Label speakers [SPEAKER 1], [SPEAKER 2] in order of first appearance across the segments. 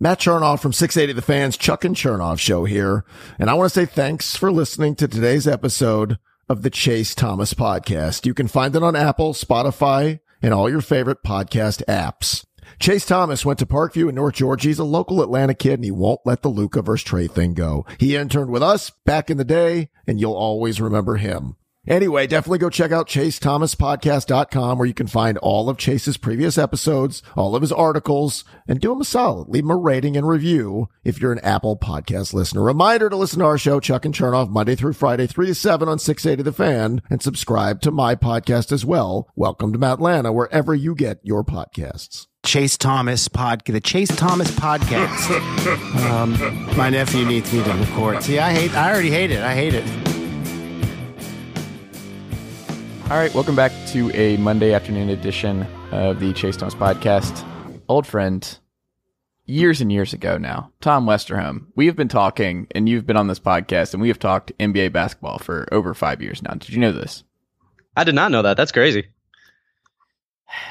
[SPEAKER 1] Matt Chernoff from 680 The Fans, Chuck and Chernoff show here. And I want to say thanks for listening to today's episode of the Chase Thomas podcast. You can find it on Apple, Spotify, and all your favorite podcast apps. Chase Thomas went to Parkview in North Georgia. He's a local Atlanta kid and he won't let the Luka versus Trae thing go. He interned with us back in the day and you'll always remember him. Anyway, definitely go check out chasethomaspodcast.com where you can find all of Chase's previous episodes, all of his articles, and do him a solid. Leave him a rating and review if you're an Apple podcast listener. Reminder to listen to our show, Chuck and Chernoff, Monday through Friday, 3 to 7 on 680 The Fan, and subscribe to my podcast as well. Welcome to Atlanta, wherever you get your podcasts.
[SPEAKER 2] Chase Thomas pod, the Chase Thomas podcast. um, my nephew needs me to record. See, I hate. I already hate it. I hate it.
[SPEAKER 3] All right, welcome back to a Monday afternoon edition of the Chase Thomas podcast. Old friend, years and years ago now, Tom Westerholm. We have been talking, and you've been on this podcast, and we have talked NBA basketball for over five years now. Did you know this?
[SPEAKER 4] I did not know that. That's crazy.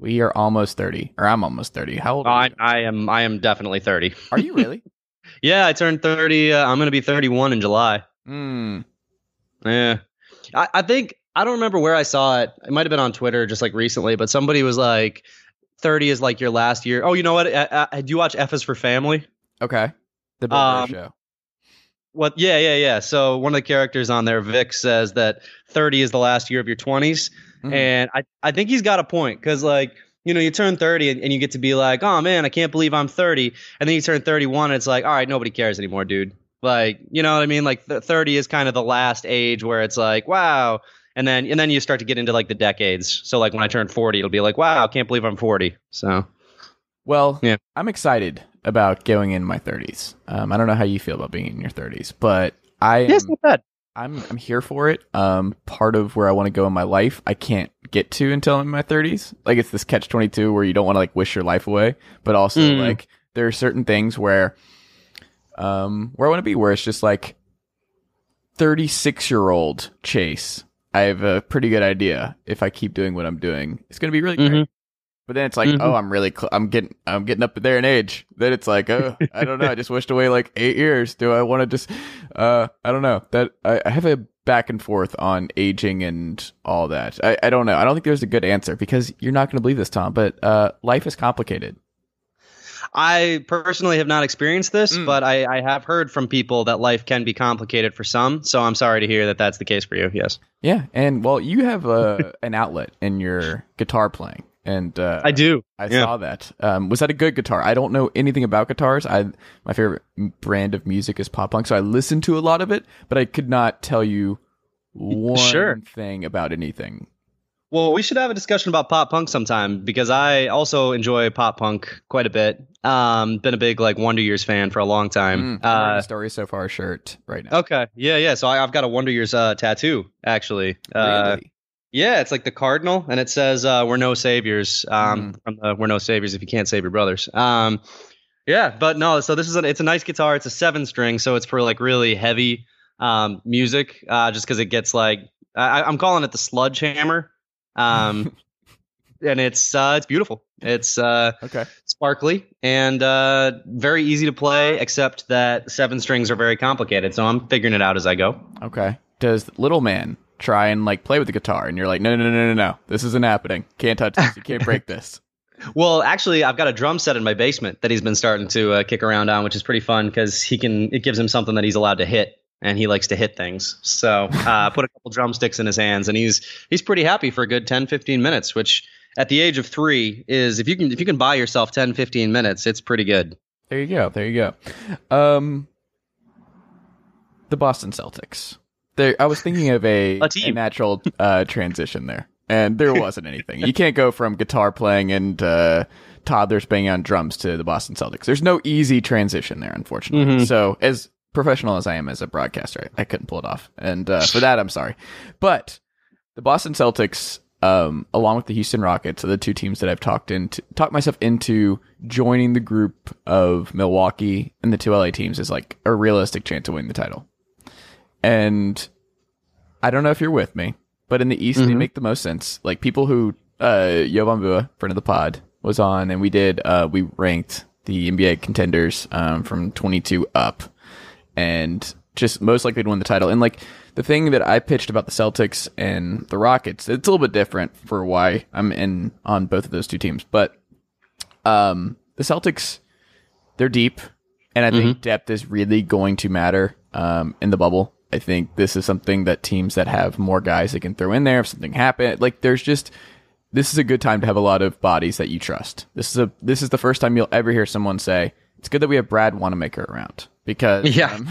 [SPEAKER 3] We are almost thirty, or I'm almost thirty. How old?
[SPEAKER 4] I, I am. I am definitely thirty.
[SPEAKER 3] Are you really?
[SPEAKER 4] yeah, I turned thirty. Uh, I'm going to be thirty-one in July.
[SPEAKER 3] Hmm.
[SPEAKER 4] Yeah, I, I think I don't remember where I saw it. It might have been on Twitter just like recently, but somebody was like, 30 is like your last year. Oh, you know what? I, I, do you watch F is for Family?
[SPEAKER 3] Okay. The Bill um, show.
[SPEAKER 4] What? Yeah, yeah, yeah. So one of the characters on there, Vic, says that 30 is the last year of your 20s. Mm-hmm. And I, I think he's got a point because, like, you know, you turn 30 and, and, you get to be like, oh man, I can't believe I'm 30. And then you turn 31 and it's like, all right, nobody cares anymore, dude. Like, you know what I mean? Like, 30 is kind of the last age where it's like, wow, and then and then you start to get into like the decades. So like when I turn 40, it'll be like, wow, I can't believe I'm 40. So
[SPEAKER 3] well, yeah. I'm excited about going in my 30s. Um, I don't know how you feel about being in your 30s, but I am,
[SPEAKER 4] yes, not bad.
[SPEAKER 3] I'm I'm here for it. Um, part of where I want to go in my life, I can't get to until I'm in my 30s. Like it's this catch 22 where you don't want to like wish your life away, but also mm. like there are certain things where um where I want to be where it's just like 36 year old Chase I have a pretty good idea if I keep doing what I'm doing, it's going to be really great. Mm-hmm. But then it's like, mm-hmm. oh, I'm really, cl- I'm getting, I'm getting up there in age. Then it's like, oh, I don't know. I just wished away like eight years. Do I want to just, uh, I don't know. That I, I have a back and forth on aging and all that. I, I don't know. I don't think there's a good answer because you're not going to believe this, Tom. But uh, life is complicated.
[SPEAKER 4] I personally have not experienced this, mm. but I, I, have heard from people that life can be complicated for some. So I'm sorry to hear that that's the case for you. Yes.
[SPEAKER 3] Yeah, and well, you have a, an outlet in your guitar playing, and uh,
[SPEAKER 4] I do.
[SPEAKER 3] I yeah. saw that. Um, was that a good guitar? I don't know anything about guitars. I my favorite brand of music is pop punk, so I listen to a lot of it, but I could not tell you one sure. thing about anything.
[SPEAKER 4] Well, we should have a discussion about pop punk sometime because I also enjoy pop punk quite a bit. Um, been a big like Wonder Years fan for a long time.
[SPEAKER 3] Mm, uh, story so far shirt right now.
[SPEAKER 4] Okay, yeah, yeah. So I, have got a Wonder Years uh, tattoo actually. Uh, really? Yeah, it's like the cardinal, and it says uh, "We're no saviors." Um, mm. from the "We're no saviors if you can't save your brothers." Um, yeah, but no. So this is a, it's a nice guitar. It's a seven string, so it's for like really heavy um, music. Uh, just because it gets like I, I'm calling it the sludge hammer um, and it's uh, it's beautiful. It's uh,
[SPEAKER 3] okay,
[SPEAKER 4] sparkly and uh, very easy to play. Except that seven strings are very complicated, so I'm figuring it out as I go.
[SPEAKER 3] Okay. Does little man try and like play with the guitar, and you're like, no, no, no, no, no, no, this isn't happening. Can't touch this. You can't break this.
[SPEAKER 4] Well, actually, I've got a drum set in my basement that he's been starting to uh, kick around on, which is pretty fun because he can. It gives him something that he's allowed to hit and he likes to hit things. So uh, put a couple drumsticks in his hands, and he's he's pretty happy for a good 10, 15 minutes. Which at the age of three is if you can if you can buy yourself 10, 15 minutes, it's pretty good.
[SPEAKER 3] There you go. There you go. Um, the Boston Celtics. There, I was thinking of a, a, a natural uh, transition there, and there wasn't anything. You can't go from guitar playing and uh, toddlers banging on drums to the Boston Celtics. There's no easy transition there, unfortunately. So as professional as I am as a broadcaster, I, I couldn't pull it off, and uh, for that I'm sorry. But the Boston Celtics, um, along with the Houston Rockets, are the two teams that I've talked into talked myself into joining the group of Milwaukee and the two LA teams is like a realistic chance to win the title. And I don't know if you're with me, but in the East they make the most sense. Like people who uh Jovan Buha, friend of the pod, was on and we did uh we ranked the NBA contenders um from 22 up and just most likely to win the title. And like the thing that I pitched about the Celtics and the Rockets, it's a little bit different for why I'm in on both of those two teams. But um, the Celtics, they're deep, and I think depth is really going to matter um, in the bubble. I think this is something that teams that have more guys they can throw in there if something happened. Like there's just this is a good time to have a lot of bodies that you trust. This is a this is the first time you'll ever hear someone say it's good that we have Brad Wanamaker around because
[SPEAKER 4] Yeah.
[SPEAKER 3] um,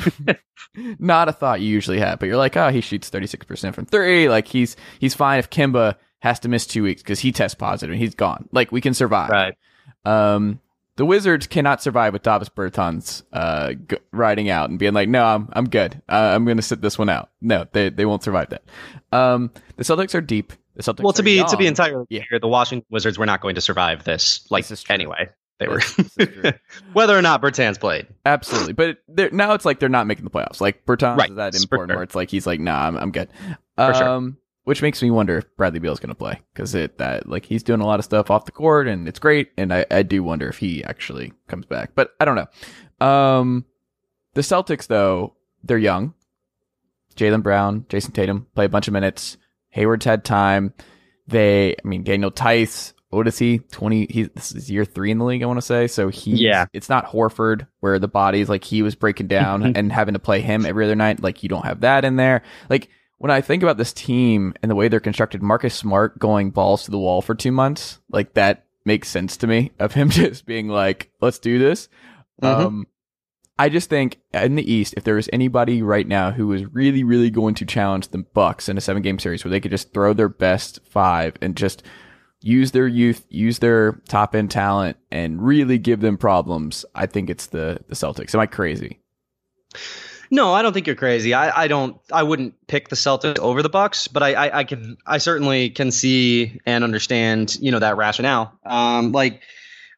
[SPEAKER 3] not a thought you usually have, but you're like, oh, he shoots 36% from three. Like he's, he's fine if Kemba has to miss two weeks because he tests positive and he's gone. Like we can survive.
[SPEAKER 4] Right.
[SPEAKER 3] Um, the Wizards cannot survive with Davis Bertans uh, g- riding out and being like, "No, I'm I'm good. Uh, I'm going to sit this one out." No, they they won't survive that. Um, the Celtics are deep. The Celtics.
[SPEAKER 4] Well, to be to be entirely
[SPEAKER 3] Yeah.
[SPEAKER 4] clear, the Washington Wizards were not going to survive this. Like
[SPEAKER 3] This
[SPEAKER 4] anyway, they were
[SPEAKER 3] This- this is true.
[SPEAKER 4] whether or not Bertans played.
[SPEAKER 3] Absolutely, but they're, now it's like they're not making the playoffs. Like Bertans
[SPEAKER 4] Right,
[SPEAKER 3] is that important
[SPEAKER 4] sure.
[SPEAKER 3] where it's like he's like, "Nah, I'm I'm good."
[SPEAKER 4] For sure.
[SPEAKER 3] Um, which makes me wonder if Bradley Beal's going to play because it that like he's doing a lot of stuff off the court and it's great, and I I do wonder if he actually comes back, but I don't know. Um, the Celtics though they're young. Jaylen Brown, Jayson Tatum play a bunch of minutes. Hayward's had time. They, I mean, Daniel Theis, Odyssey, twenty. He this is year three in the league. I want to say so. He,
[SPEAKER 4] Yeah.
[SPEAKER 3] it's not Horford where the bodies like he was breaking down and having to play him every other night. Like you don't have that in there. Like when I think about this team and the way they're constructed, Marcus Smart going balls to the wall for two months, like that makes sense to me of him just being like, let's do this.
[SPEAKER 4] Mhm.
[SPEAKER 3] Um, I just think in the East, if there was anybody right now who was really, really going to challenge the Bucks in a seven game series where they could just throw their best five and just use their youth, use their top end talent and really give them problems, I think it's the, the Celtics. Am I crazy?
[SPEAKER 4] No, I don't think you're crazy. I, I don't. I wouldn't pick the Celtics over the Bucks, but I, I, I can. I certainly can see and understand. You know that rationale. Um, like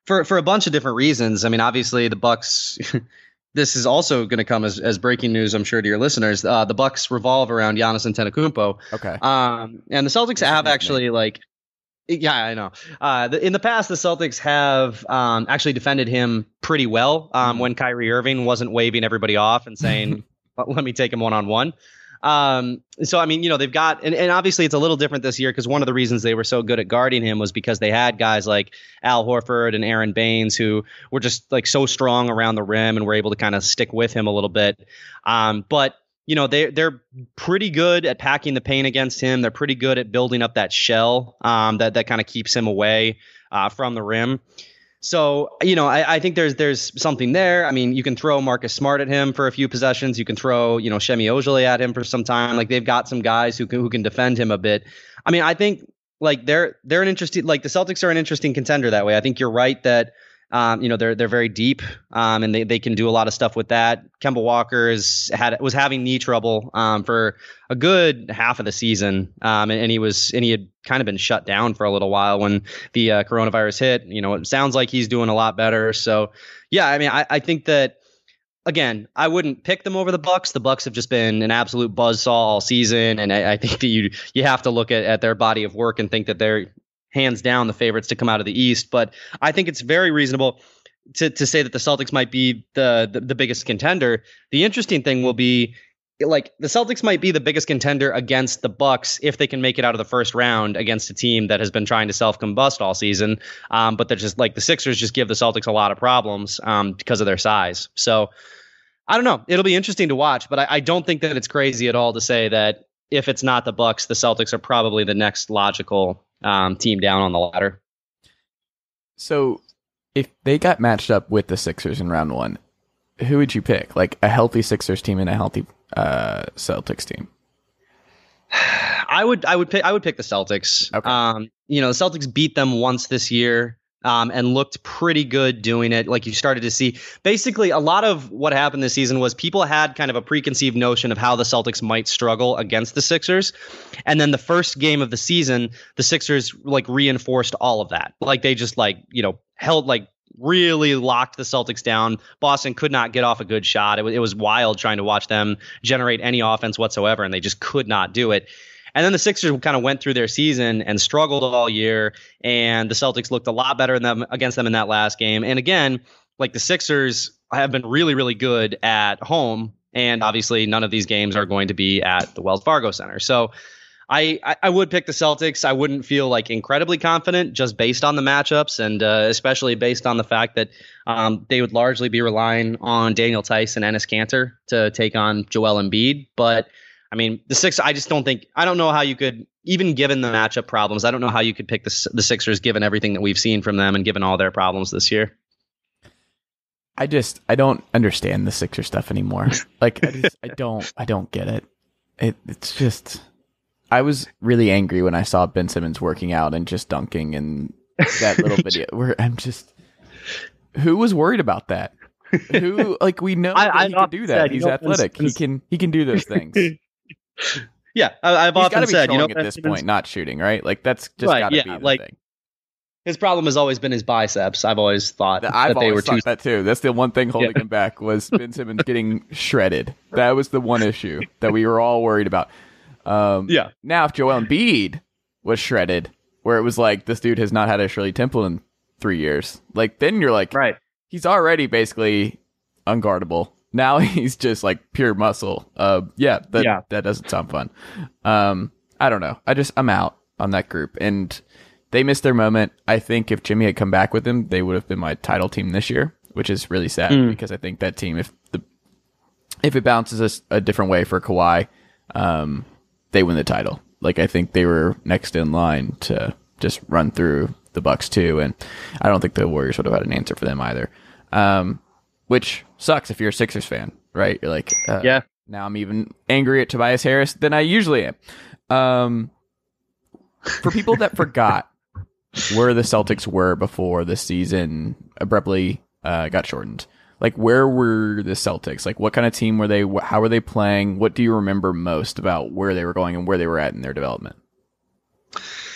[SPEAKER 4] for for a bunch of different reasons. I mean, obviously the Bucks. this is also going to come as, as breaking news, I'm sure, to your listeners. Uh, the Bucks revolve around Giannis and Antetokounmpo,
[SPEAKER 3] Okay.
[SPEAKER 4] um, and the Celtics have actually like, yeah, I know. Uh, the, in the past, the Celtics have um, actually defended him pretty well um,
[SPEAKER 3] Mhm.
[SPEAKER 4] when Kyrie Irving wasn't waving everybody off and saying, "Let- "Let me take him one on one." Um, so I mean, you know, they've got, and, and obviously it's a little different this year because one of the reasons they were so good at guarding him was because they had guys like Al Horford and Aron Baynes who were just like so strong around the rim and were able to kind of stick with him a little bit. Um, but you know, they they're pretty good at packing the paint against him. They're pretty good at building up that shell um, that that kind of keeps him away uh, from the rim. So you know, I, I think there's there's something there. I mean, you can throw Marcus Smart at him for a few possessions. You can throw you know Semi Ojeleye at him for some time. Like they've got some guys who can who can defend him a bit. I mean, I think like they're they're an interesting like the Celtics are an interesting contender that way. I think you're right that um, you know they're they're very deep um, and they, they can do a lot of stuff with that. Kemba Walker is had was having knee trouble um, for a good half of the season, um, and, and he was and he had kind of been shut down for a little while when the uh, coronavirus hit. You know, it sounds like he's doing a lot better. So yeah, I mean, I, I think that again, I wouldn't pick them over the Bucks. The Bucks have just been an absolute buzzsaw all season, and I, I think that you you have to look at, at their body of work and think that they're hands down the favorites to come out of the East. But I think it's very reasonable to to say that the Celtics might be the the, the biggest contender. The interesting thing will be like the Celtics might be the biggest contender against the Bucks if they can make it out of the first round against a team that has been trying to self combust all season. Um, but they're just like the Sixers just give the Celtics a lot of problems um, because of their size. So I don't know. It'll be interesting to watch, but I, I don't think that it's crazy at all to say that if it's not the Bucks, the Celtics are probably the next logical um, team down on the ladder.
[SPEAKER 3] So if they got matched up with the Sixers in round one, who would you pick? Like a healthy Sixers team and a healthy uh, Celtics team?
[SPEAKER 4] I would I would pick I would pick the Celtics.
[SPEAKER 3] Okay.
[SPEAKER 4] Um, you know, the Celtics beat them once this year. Um, and looked pretty good doing it. Like you started to see, basically, a lot of what happened this season was people had kind of a preconceived notion of how the Celtics might struggle against the Sixers, and then the first game of the season, the Sixers like reinforced all of that. Like they just like you know held like really locked the Celtics down. Boston could not get off a good shot. It, w- it was wild trying to watch them generate any offense whatsoever, and they just could not do it. And then the Sixers kind of went through their season and struggled all year, and the Celtics looked a lot better than them against them in that last game. And again, like the Sixers have been really, really good at home, and obviously none of these games are going to be at the Wells Fargo Center. So I, I would pick the Celtics. I wouldn't feel like incredibly confident just based on the matchups, and uh, especially based on the fact that um, they would largely be relying on Daniel Theis and Enes Kanter to take on Joel Embiid. But I mean, the six. I just don't think. I don't know how you could, even given the matchup problems. I don't know how you could pick the the Sixers given everything that we've seen from them and given all their problems this year.
[SPEAKER 3] I just I don't understand the Sixer stuff anymore. Like I just I don't I don't get it. It it's just I was really angry when I saw Ben Simmons working out and just dunking and that little video where I'm just who was worried about that? Who like we know
[SPEAKER 4] I-
[SPEAKER 3] he can do that. He's athletic. He can he can do those things.
[SPEAKER 4] Yeah, I, I've
[SPEAKER 3] got
[SPEAKER 4] often said, you know,
[SPEAKER 3] at this point, not shooting, right? Like that's just
[SPEAKER 4] Right,
[SPEAKER 3] got to
[SPEAKER 4] yeah,
[SPEAKER 3] be the
[SPEAKER 4] like,
[SPEAKER 3] thing.
[SPEAKER 4] his problem has always been his biceps. I've always thought
[SPEAKER 3] I've
[SPEAKER 4] that they
[SPEAKER 3] always
[SPEAKER 4] were too
[SPEAKER 3] thought that too. That's the one thing holding
[SPEAKER 4] Yeah.
[SPEAKER 3] him back was Ben Simmons getting shredded. That was the one issue that we were all worried about. Um,
[SPEAKER 4] Yeah.
[SPEAKER 3] Now, if Joel Embiid was shredded, where it was like this dude has not had a Shirley Temple in three years, like then you're like,
[SPEAKER 4] right.
[SPEAKER 3] he's already basically unguardable. Now he's just like pure muscle. Uh, yeah, that
[SPEAKER 4] Yeah.
[SPEAKER 3] that doesn't sound fun. Um, I don't know. I just I'm out on that group, and they missed their moment. I think if Jimmy had come back with them, they would have been my title team this year, which is really sad
[SPEAKER 4] Mm.
[SPEAKER 3] because I think that team, if the if it bounces us a different way for Kawhi, um, they win the title. Like I think they were next in line to just run through the Bucks too, and I don't think the Warriors would have had an answer for them either. Um, which sucks if you're a Sixers fan, right? You're like, uh,
[SPEAKER 4] Yeah.
[SPEAKER 3] Now I'm even angry at Tobias Harris than I usually am. Um, for people that forgot where the Celtics were before the season abruptly uh, got shortened, like where were the Celtics? Like what kind of team were they? How were they playing? What do you remember most about where they were going and where they were at in their development?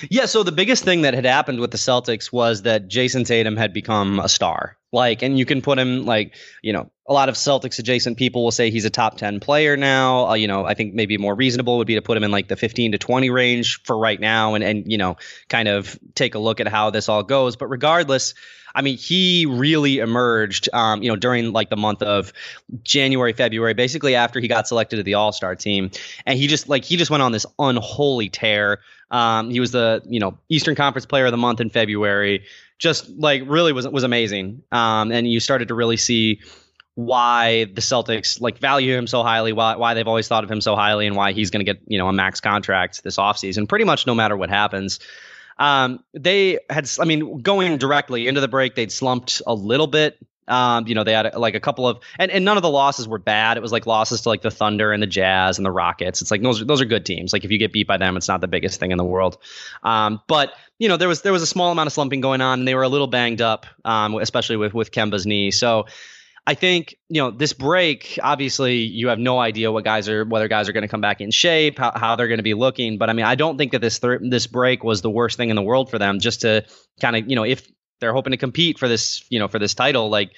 [SPEAKER 4] Yeah, so the biggest thing that had happened with the Celtics was that Jayson Tatum had become a star. Like, and you can put him like, you know, a lot of Celtics adjacent people will say he's a top 10 player now. Uh, you know, I think maybe more reasonable would be to put him in like the 15 to 20 range for right now and, and, you know, kind of take a look at how this all goes. But regardless, I mean, he really emerged, um, you know, during like the month of January, February, basically after he got selected to the All Star team, and he just like he just went on this unholy tear. Um, he was the you know Eastern Conference Player of the Month in February. Just like really was was amazing. Um, and you started to really see why the Celtics like value him so highly, why why they've always thought of him so highly, and why he's going to get you know a max contract this offseason, pretty much no matter what happens. Um, they had, I mean, going directly into the break, they'd slumped a little bit. Um, you know, they had like a couple of, and, and none of the losses were bad. It was like losses to like the Thunder and the Jazz and the Rockets. It's like those are, those are good teams. Like if you get beat by them, it's not the biggest thing in the world. Um, but you know, there was there was a small amount of slumping going on, and they were a little banged up, um, especially with with Kemba's knee. So. I think you know this break. Obviously, you have no idea what guys are whether guys are going to come back in shape, how, how they're going to be looking. But I mean, I don't think that this thir- this break was the worst thing in the world for them. Just to kind of you know, if they're hoping to compete for this you know for this title, like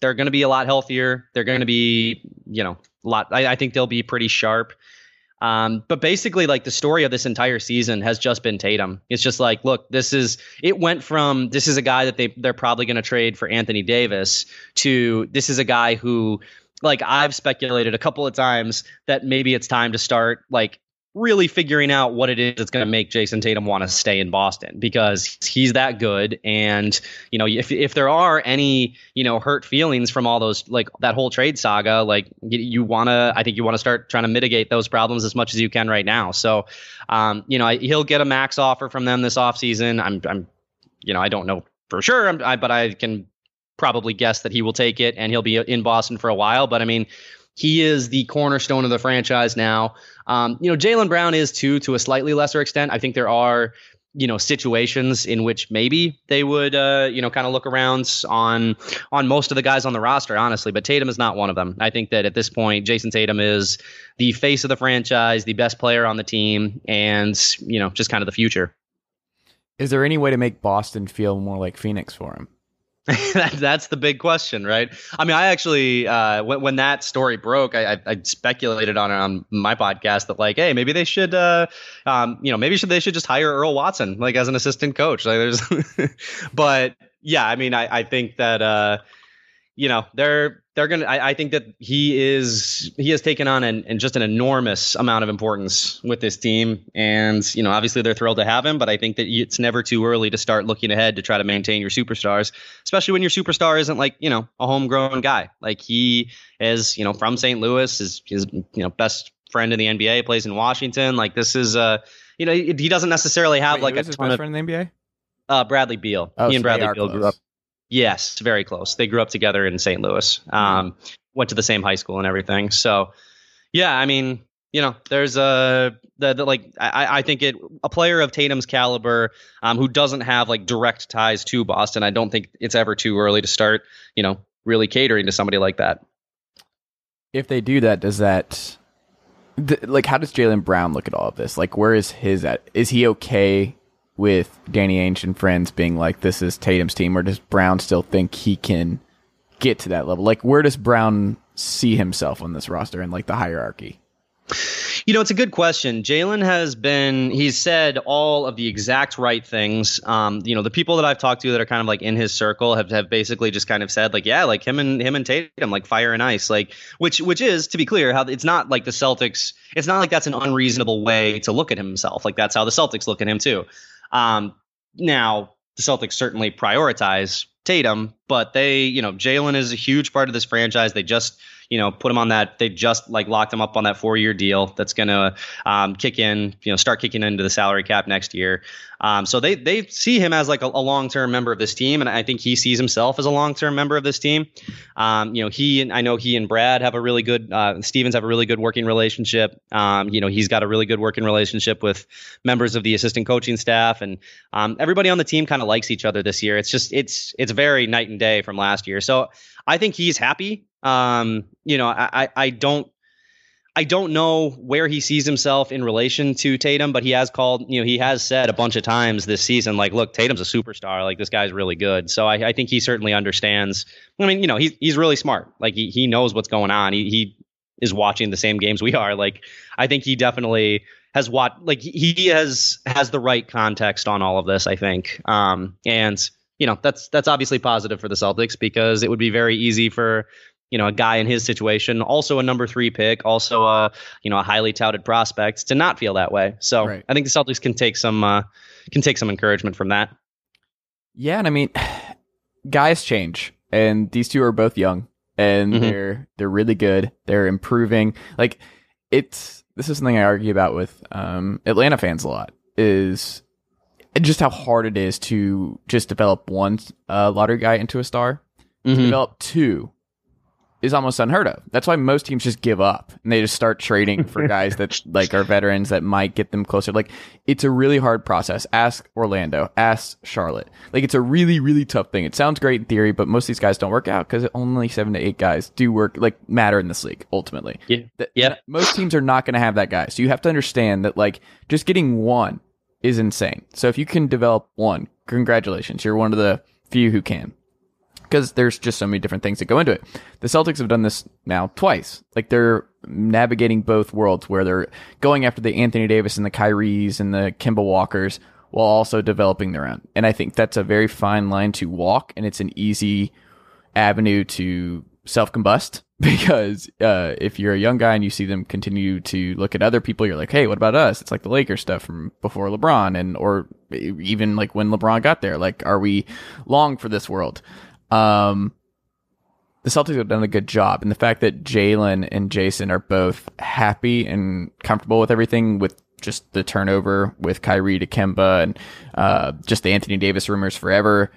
[SPEAKER 4] they're going to be a lot healthier. They're going to be you know a lot. I, I think they'll be pretty sharp. Um, but basically, like the story of this entire season has just been Tatum. It's just like, look, this is it went from this is a guy that they they're probably going to trade for Anthony Davis to this is a guy who, like, I've speculated a couple of times that maybe it's time to start like really figuring out what it is that's going to make Jayson Tatum want to stay in Boston because he's that good. And you know, if if there are any you know hurt feelings from all those like that whole trade saga, like you, you want to, I think you want to start trying to mitigate those problems as much as you can right now. So, um, you know, I, he'll get a max offer from them this offseason. I'm, I'm, you know, I don't know for sure, I'm, I, but I can probably guess that he will take it and he'll be in Boston for a while. But I mean, he is the cornerstone of the franchise now. Um, you know, Jaylen Brown is too, to a slightly lesser extent. I think there are you know situations in which maybe they would uh, you know kind of look around on on most of the guys on the roster honestly but Tatum is not one of them I think that at this point Jayson Tatum is the face of the franchise the best player on the team and you know just kind of the future
[SPEAKER 3] is there any way to make Boston feel more like Phoenix for him
[SPEAKER 4] that's the big question, right? I mean, I actually, uh, when, when that story broke, I, I, I, speculated on on my podcast that like, hey, maybe they should, uh, um, you know, maybe should they should just hire Earl Watson like as an assistant coach. Like, there's, but yeah, I mean, I, I think that, uh, you know, they're they're gonna. I, I, think that he is he has taken on an, and just an enormous amount of importance with this team, and you know, obviously they're thrilled to have him. But I think that it's never too early to start looking ahead to try to maintain your superstars, especially when your superstar isn't like you know a homegrown guy. Like he is, you know, from St. Louis, is his you know best friend in the NBA, plays in Washington. Like this is uh you know he, he doesn't necessarily have
[SPEAKER 3] Wait,
[SPEAKER 4] like a ton
[SPEAKER 3] best
[SPEAKER 4] of
[SPEAKER 3] friend in the NBA.
[SPEAKER 4] uh, Bradley Beal.
[SPEAKER 3] Oh,
[SPEAKER 4] he
[SPEAKER 3] so
[SPEAKER 4] and Bradley Beal grew up. Yes, very close. They grew up together in St. Louis. Um, went to the same high school and everything. So, yeah, I mean, you know, there's a the, the like I, I think it a player of Tatum's caliber um, who doesn't have like direct ties to Boston. I don't think it's ever too early to start, you know, really catering to somebody like that.
[SPEAKER 3] If they do that, does that th- like how does Jaylen Brown look at all of this? Like, where is his at? Is he okay with Danny Ainge and friends being like, "This is Tatum's team," or does Brown still think he can get to that level? Like, where does Brown see himself on this roster and like the hierarchy?
[SPEAKER 4] You know, it's a good question. Jaylen has been, he's said all of the exact right things. Um, you know, the people that I've talked to that are kind of like in his circle have, have basically just kind of said, like, yeah, like him and him and Tatum, like fire and ice. Like, which, which is, to be clear, how it's not like the Celtics, it's not like that's an unreasonable way to look at himself. Like, that's how the Celtics look at him, too. Um, now, the Celtics certainly prioritize Tatum, but they, you know, Jaylen is a huge part of this franchise. They just, you know, put him on that. They just like locked him up on that four year deal that's going to um, kick in, you know, start kicking into the salary cap next year. Um, so they they see him as like a, a long term member of this team, and I think he sees himself as a long term member of this team. Um, you know, he and I know he and Brad have a really good. Uh, Stevens have a really good working relationship. Um, you know, he's got a really good working relationship with members of the assistant coaching staff, and um, everybody on the team kind of likes each other this year. It's just it's it's very night and day from last year. So I think he's happy. Um, you know, I, I, don't I don't know where he sees himself in relation to Tatum, but he has called, you know, he has said a bunch of times this season, like, look, Tatum's a superstar. Like, this guy's really good. So I, I think he certainly understands. I mean, you know, he's he's really smart. Like, he he knows what's going on. He he is watching the same games we are. Like, I think he definitely has watched. Like, he has has the right context on all of this. I think. Um, and you know, that's that's obviously positive for the Celtics because it would be very easy for you know, a guy in his situation, also a number three pick, also a you know a highly touted prospect, to not feel that way. So
[SPEAKER 3] Right.
[SPEAKER 4] I think the Celtics can take some uh, can take some encouragement from that.
[SPEAKER 3] Yeah, and I mean, guys change, and these two are both young, and
[SPEAKER 4] Mhm.
[SPEAKER 3] they're they're really good. They're improving. Like it's this is something I argue about with um, Atlanta fans a lot. Is just how hard it is to just develop one uh, lottery guy into a star. To
[SPEAKER 4] Mhm.
[SPEAKER 3] develop two is almost unheard of. That's why most teams just give up and they just start trading for guys that like are veterans that might get them closer. Like it's a really hard process. Ask Orlando, ask Charlotte. Like it's a really really tough thing. It sounds great in theory, but most of these guys don't work out because only seven to eight guys do work like matter in this league ultimately.
[SPEAKER 4] Yeah. Yeah.
[SPEAKER 3] most teams are not going to have that guy. So you have to understand that like just getting one is insane. So if you can develop one, congratulations. You're one of the few who can. Because there's just so many different things that go into it. The Celtics have done this now twice. Like they're navigating both worlds where they're going after the Anthony Davis and the Kyries and the Kemba Walkers while also developing their own. And I think that's a very fine line to walk and it's an easy avenue to self combust because uh, if you're a young guy and you see them continue to look at other people, you're like, hey, what about us? It's like the Lakers stuff from before LeBron and or even like when LeBron got there. Like, are we long for this world? Um, the Celtics have done a good job, and the fact that Jaylen and Jayson are both happy and comfortable with everything, with just the turnover with Kyrie to Kemba and uh, just the Anthony Davis rumors forever,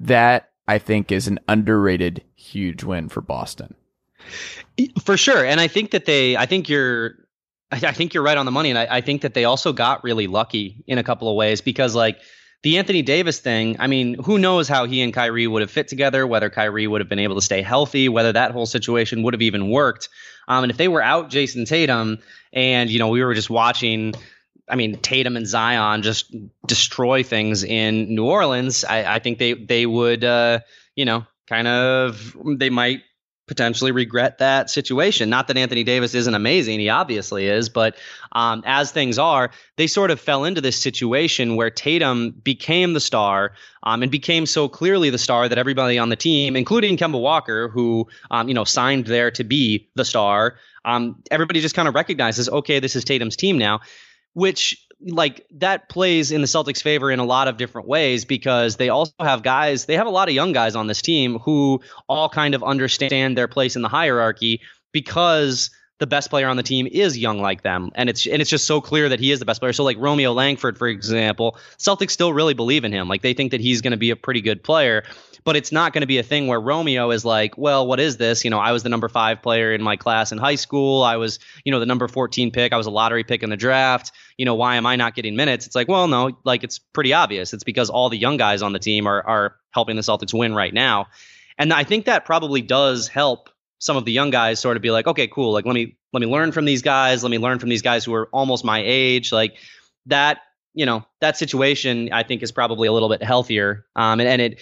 [SPEAKER 3] that I think is an underrated huge win for Boston.
[SPEAKER 4] For sure. And I think that they I think you're I, think you're right on the money, and I, I think that they also got really lucky in a couple of ways because like the Anthony Davis thing, I mean, who knows how he and Kyrie would have fit together, whether Kyrie would have been able to stay healthy, whether that whole situation would have even worked. Um, and if they were out Jayson Tatum and, you know, we were just watching, I mean, Tatum and Zion just destroy things in New Orleans, I, I think they, they would, uh, you know, kind of, they might potentially regret that situation. Not that Anthony Davis isn't amazing, he obviously is, but um, as things are, they sort of fell into this situation where Tatum became the star um, and became so clearly the star that everybody on the team, including Kemba Walker, who um, you know signed there to be the star, um, everybody just kind of recognizes, okay, this is Tatum's team now, which like that plays in the Celtics' favor in a lot of different ways because they also have guys, they have a lot of young guys on this team who all kind of understand their place in the hierarchy because the best player on the team is young like them and it's and it's just so clear that he is the best player so like Romeo Langford for example Celtics still really believe in him like they think that he's going to be a pretty good player but it's not going to be a thing where Romeo is like, well, what is this? You know, I was the number five player in my class in high school. I was, you know, the number 14 pick. I was a lottery pick in the draft. You know, why am I not getting minutes? It's like, well, no, like it's pretty obvious. It's because all the young guys on the team are are helping the Celtics win right now. And I think that probably does help some of the young guys sort of be like, okay, cool. Like let me let me learn from these guys. Let me learn from these guys who are almost my age. Like that, you know, that situation I think is probably a little bit healthier. Um, and, and it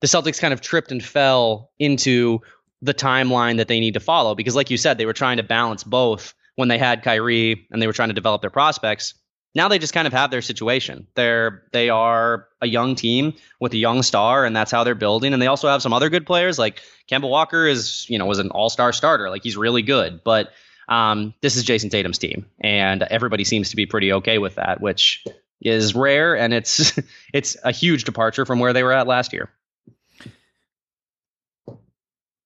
[SPEAKER 4] the Celtics kind of tripped and fell into the timeline that they need to follow because, like you said, they were trying to balance both when they had Kyrie and they were trying to develop their prospects. Now they just kind of have their situation. They're they are a young team with a young star, and that's how they're building. And they also have some other good players. Like Kemba Walker is, you know, was an all star starter. Like he's really good. But um, this is Jayson Tatum's team, and everybody seems to be pretty okay with that, which is rare, and it's it's a huge departure from where they were at last year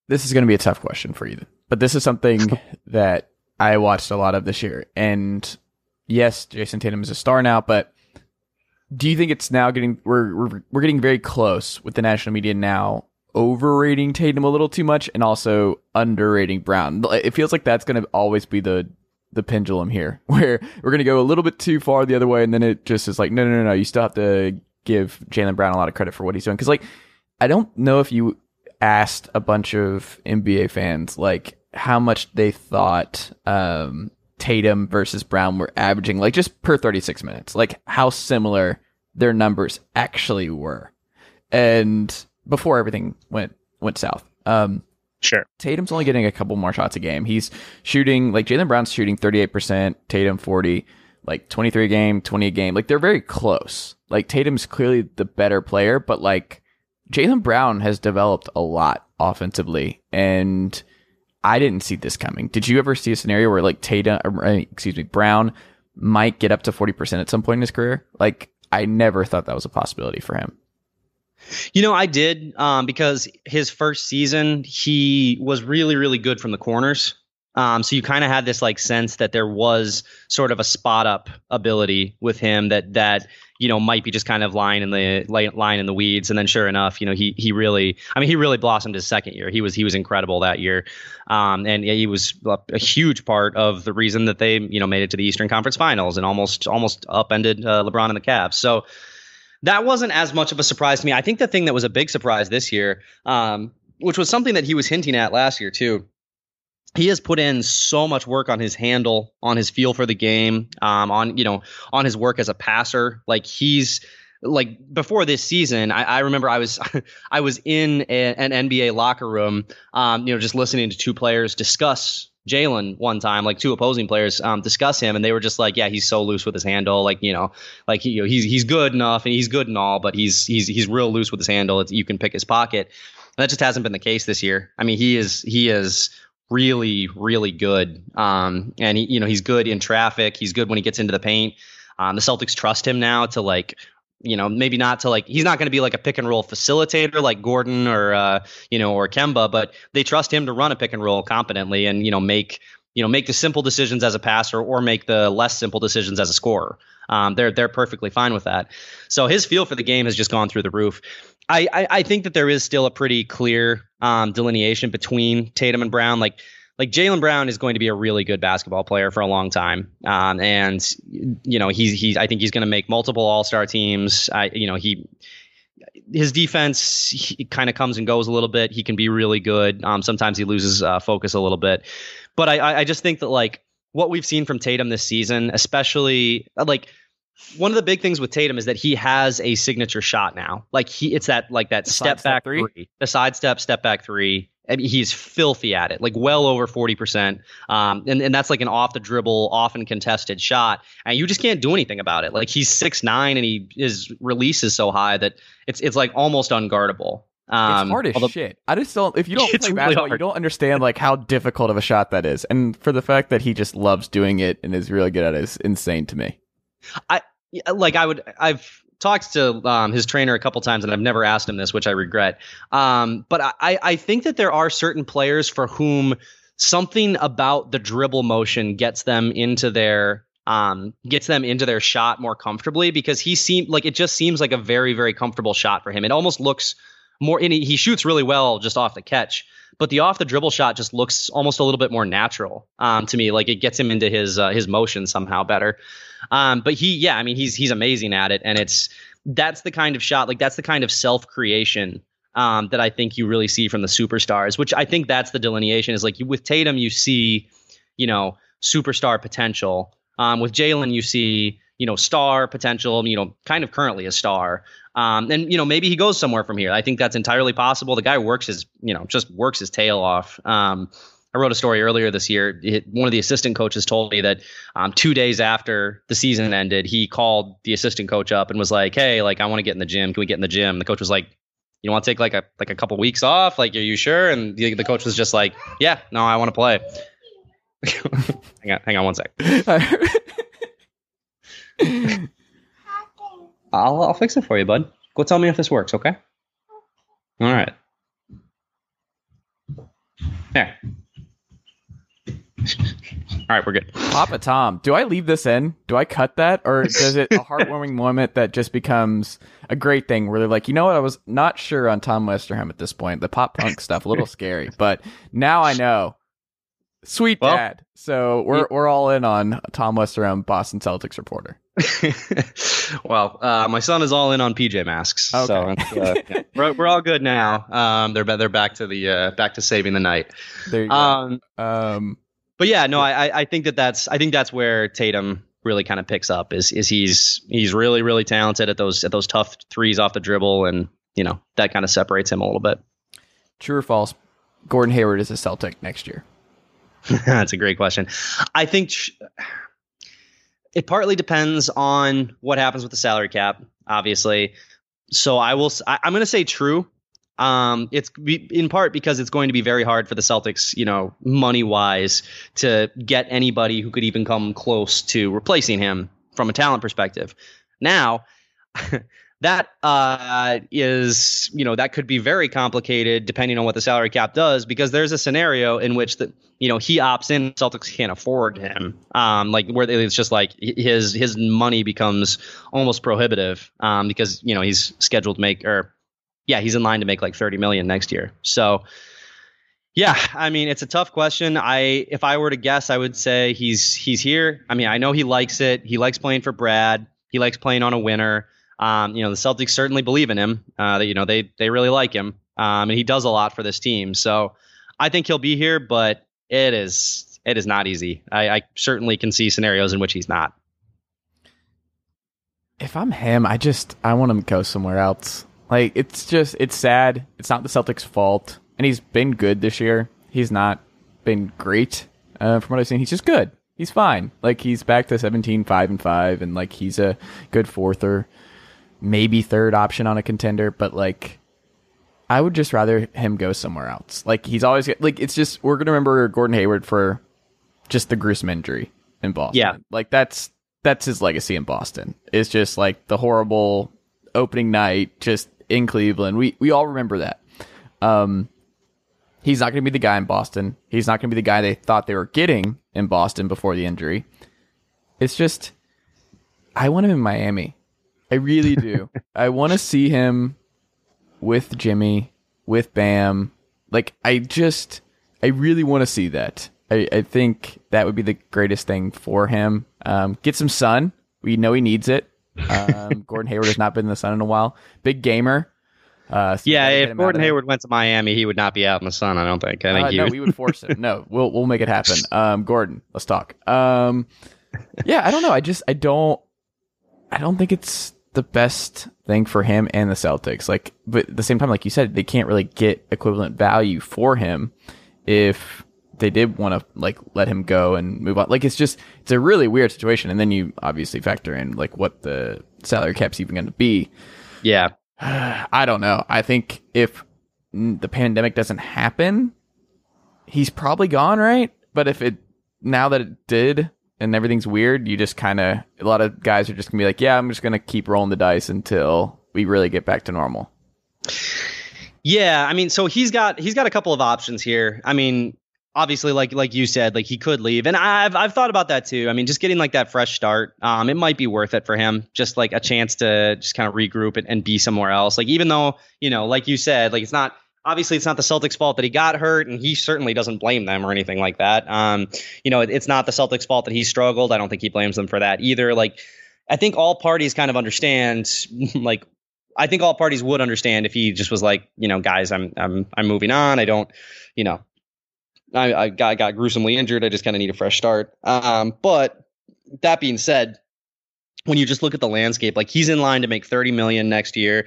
[SPEAKER 3] this is going to be a tough question for you, but this is something that I watched a lot of this year. And yes, Jayson Tatum is a star now, but do you think it's now getting we're we're, we're getting very close with the national media now overrating Tatum a little too much and also underrating Brown? It feels like that's going to always be the the pendulum here, where we're going to go a little bit too far the other way, and then it just is like, no, no, no, no. You still have to give Jaylen Brown a lot of credit for what he's doing because, like, I don't know if you asked a bunch of NBA fans like how much they thought um, Tatum versus Brown were averaging, like just per 36 minutes, like how similar their numbers actually were. And before everything went went south. Um,
[SPEAKER 5] sure.
[SPEAKER 3] Tatum's only getting a couple more shots a game. He's shooting like Jaylen Brown's shooting 38%, Tatum 40, like 23 a game, 20 a game. Like they're very close. Like Tatum's clearly the better player, but like Jaylen Brown has developed a lot offensively, and I didn't see this coming. Did you ever see a scenario where like Tatum, or, uh, excuse me, Brown might get up to forty percent at some point in his career? Like I never thought that was a possibility for him.
[SPEAKER 4] You know, I did um, because his first season he was really, really good from the corners. Um, so you kind of had this like sense that there was sort of a spot up ability with him that that you know might be just kind of lying in the lying in the weeds. And then sure enough, you know he he really I mean he really blossomed his second year. He was he was incredible that year, um, and he was a huge part of the reason that they you know made it to the Eastern Conference Finals and almost almost upended uh, LeBron and the Cavs. So that wasn't as much of a surprise to me. I think the thing that was a big surprise this year, um, which was something that he was hinting at last year too he has put in so much work on his handle, on his feel for the game, um, on you know, on his work as a passer. Like he's like before this season, I, I remember I was I was in a, an NBA locker room, um, you know, just listening to two players discuss Jaylen one time, like two opposing players um, discuss him, and they were just like, "Yeah, he's so loose with his handle, like you know, like you know, he's he's good enough and he's good and all, but he's he's he's real loose with his handle. It's, you can pick his pocket." And that just hasn't been the case this year. I mean, he is he is really, really good. Um, and he, you know, he's good in traffic. He's good when he gets into the paint. Um, the Celtics trust him now to like, you know, maybe not to like, he's not going to be like a pick and roll facilitator like Gordon or, uh, you know, or Kemba, but they trust him to run a pick and roll competently and, you know, make, you know, make the simple decisions as a passer or make the less simple decisions as a scorer. Um, they're they're perfectly fine with that. So his feel for the game has just gone through the roof. I, I, I think that there is still a pretty clear um, delineation between Tatum and Brown. Like like Jaylen Brown is going to be a really good basketball player for a long time, um, and you know he's he's I think he's going to make multiple All Star teams. I you know he his defense kind of comes and goes a little bit. He can be really good. Um, sometimes he loses uh, focus a little bit, but I I just think that like what we've seen from Tatum this season, especially like one of the big things with Tatum is that he has a signature shot now. Like he, it's that like that step back
[SPEAKER 3] three?
[SPEAKER 4] three, the sidestep, step back three. I mean, he's filthy at it, like well over forty percent. Um, and and that's like an off the dribble, often contested shot, and you just can't do anything about it. Like he's six nine, and he his release is so high that it's it's like almost unguardable. Um,
[SPEAKER 3] it's hard as
[SPEAKER 4] although-
[SPEAKER 3] shit. I just don't. If you don't play
[SPEAKER 4] really
[SPEAKER 3] basketball, you don't understand like how difficult of a shot that is. And for the fact that he just loves doing it and is really good at it is insane to me.
[SPEAKER 4] Yeah, like I would I've talked to um, his trainer a couple times and I've never asked him this, which I regret. Um, but I, I think that there are certain players for whom something about the dribble motion gets them into their um, gets them into their shot more comfortably because he seemed like it just seems like a very very comfortable shot for him. It almost looks more and he, he shoots really well just off the catch. But the off the dribble shot just looks almost a little bit more natural um, to me. Like it gets him into his uh, his motion somehow better. Um, but he, yeah, I mean, he's he's amazing at it, and it's that's the kind of shot, like that's the kind of self creation um, that I think you really see from the superstars. Which I think that's the delineation is like with Tatum, you see, you know, superstar potential. Um, with Jaylen, you see, you know, star potential. You know, kind of currently a star. Um, and you know, maybe he goes somewhere from here. I think that's entirely possible. The guy works his, you know, just works his tail off. Um, I wrote a story earlier this year. It, one of the assistant coaches told me that um, two days after the season ended, he called the assistant coach up and was like, "Hey, like I want to get in the gym. Can we get in the gym?" The coach was like, "You want to take like a like a couple weeks off? Like, are you sure?" And the, the coach was just like, "Yeah, no, I want to play." hang on, hang on one sec. I'll I'll fix it for you, bud. Go tell me if this works, okay? All right. There. All right, we're good.
[SPEAKER 3] Papa Tom, do I leave this in? Do I cut that, or does it a heartwarming moment that just becomes a great thing? Where they're like, you know what? I was not sure on Tom Westerholm at this point. The pop punk stuff a little scary, but now I know. Sweet
[SPEAKER 4] Well-
[SPEAKER 3] dad. So we're we're all in on Tom Westerholm, Boston Celtics reporter.
[SPEAKER 4] well, uh, my son is all in on PJ masks, so uh, yeah, we're, we're all good now. Um, they're they're back to the uh, back to saving the night.
[SPEAKER 3] There you go.
[SPEAKER 4] Um,
[SPEAKER 3] Um,
[SPEAKER 4] but yeah, no, I I- I think that that's I think that's where Tatum really kind of picks up is is he's he's really really talented at those at those tough threes off the dribble, and you know that kind of separates him a little bit.
[SPEAKER 3] true or false? Gordon Hayward is a Celtic next year.
[SPEAKER 4] That's a great question. I think sh- it partly depends on what happens with the salary cap, obviously. So I will. I'm going to say true. Um, it's in part because it's going to be very hard for the Celtics, you know, money wise, to get anybody who could even come close to replacing him from a talent perspective. Now, that uh, is, you know, that could be very complicated depending on what the salary cap does, because there's a scenario in which the, you know, he opts in, Celtics can't afford him. Um, like where it's just like his his money becomes almost prohibitive, um, because you know he's scheduled to make or, yeah, he's in line to make like 30 million next year. So. Yeah, I mean it's a tough question. I if I were to guess, I would say he's he's here. I mean, I know he likes it. He likes playing for Brad. He likes playing on a winner. Um, you know, the Celtics certainly believe in him. Uh, you know they they really like him, um, and he does a lot for this team. So I think he'll be here, but it is it is not easy. I, I certainly can see scenarios in which he's not.
[SPEAKER 3] If I'm him, I just I want him to go somewhere else. Like it's just it's sad. It's not the Celtics' fault, and he's been good this year. He's not been great uh, from what I've seen. He's just good. He's fine. Like he's back to 17, 5 and five, and like he's a good fourth or maybe third option on a contender. But like, I would just rather him go somewhere else. Like he's always like it's just we're gonna remember Gordon Hayward for just the gruesome injury in Boston.
[SPEAKER 4] Yeah.
[SPEAKER 3] like that's that's his legacy in Boston. It's just like the horrible opening night just in Cleveland. We we all remember that. Um he's not going to be the guy in Boston. He's not going to be the guy they thought they were getting in Boston before the injury. It's just I want him in Miami. I really do. I want to see him with Jimmy, with Bam. Like I just I really want to see that. I, I think that would be the greatest thing for him. Um, get some sun. We know he needs it. Um, Gordon Hayward has not been in the sun in a while. Big gamer. Uh, so
[SPEAKER 4] yeah,
[SPEAKER 3] we gotta get
[SPEAKER 4] if Gordon. Hayward went to Miami, he would not be out in the sun. I don't think. I think
[SPEAKER 3] Uh,
[SPEAKER 4] he
[SPEAKER 3] no,
[SPEAKER 4] would.
[SPEAKER 3] we would force it. No, we'll we'll make it happen. Um, Gordon, let's talk. Um, yeah, I don't know. I just I don't I don't think it's the best thing for him and the Celtics. Like, but at the same time, like you said, they can't really get equivalent value for him if they did want to like let him go and move on. Like, it's just it's a really weird situation. And then you obviously factor in like what the salary cap's even going to be.
[SPEAKER 4] yeah,
[SPEAKER 3] I don't know. I think if the pandemic doesn't happen, he's probably gone, right? But if it now that it did and everything's weird, you just kind of a lot of guys are just gonna be like, yeah, I'm just gonna keep rolling the dice until we really get back to normal.
[SPEAKER 4] Yeah, I mean, so he's got he's got a couple of options here. I mean, obviously, like like you said, like he could leave, and I've I've thought about that too. I mean, just getting like that fresh start, um, it might be worth it for him, just like a chance to just kind of regroup and, and be somewhere else. Like even though you know, like you said, like it's not obviously it's not the Celtics' fault that he got hurt, and he certainly doesn't blame them or anything like that. Um, you know, it, it's not the Celtics' fault that he struggled. I don't think he blames them for that either. Like, I think all parties kind of understand, like I think all parties would understand if he just was like, you know, guys, I'm I'm I'm moving on. I don't, you know, I, I got got gruesomely injured. I just kind of need a fresh start. Um, but that being said, when you just look at the landscape, like he's in line to make 30 million next year.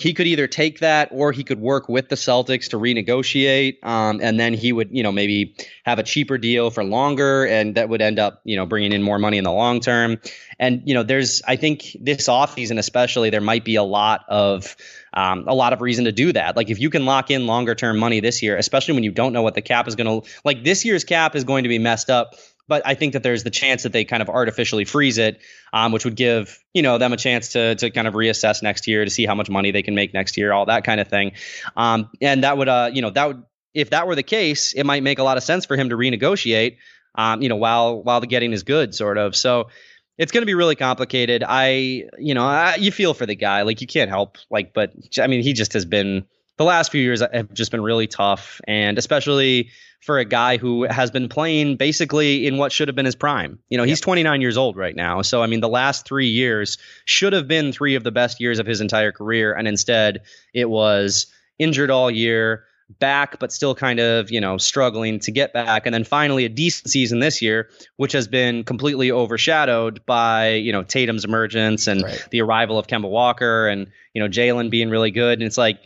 [SPEAKER 4] He could either take that or he could work with the Celtics to renegotiate. Um, and then he would, you know, maybe have a cheaper deal for longer and that would end up, you know, bringing in more money in the long term. And, you know, there's, I think this offseason especially, there might be a lot of, um, a lot of reason to do that. Like if you can lock in longer term money this year, especially when you don't know what the cap is going to, like this year's cap is going to be messed up but I think that there's the chance that they kind of artificially freeze it, um, which would give you know them a chance to to kind of reassess next year to see how much money they can make next year, all that kind of thing. Um, and that would uh you know that would if that were the case, it might make a lot of sense for him to renegotiate. Um, you know while while the getting is good, sort of. So it's going to be really complicated. I you know I, you feel for the guy, like you can't help like, but I mean he just has been the last few years have just been really tough, and especially for a guy who has been playing basically in what should have been his prime. You know, he's 29 years old right now. So, I mean, the last three years should have been three of the best years of his entire career. And instead, it was injured all year, back, but still kind of, you know, struggling to get back. And then finally, a decent season this year, which has been completely overshadowed by, you know, Tatum's emergence and
[SPEAKER 3] Right.
[SPEAKER 4] the arrival of Kemba Walker and, you know, Jaylen being really good. And it's like,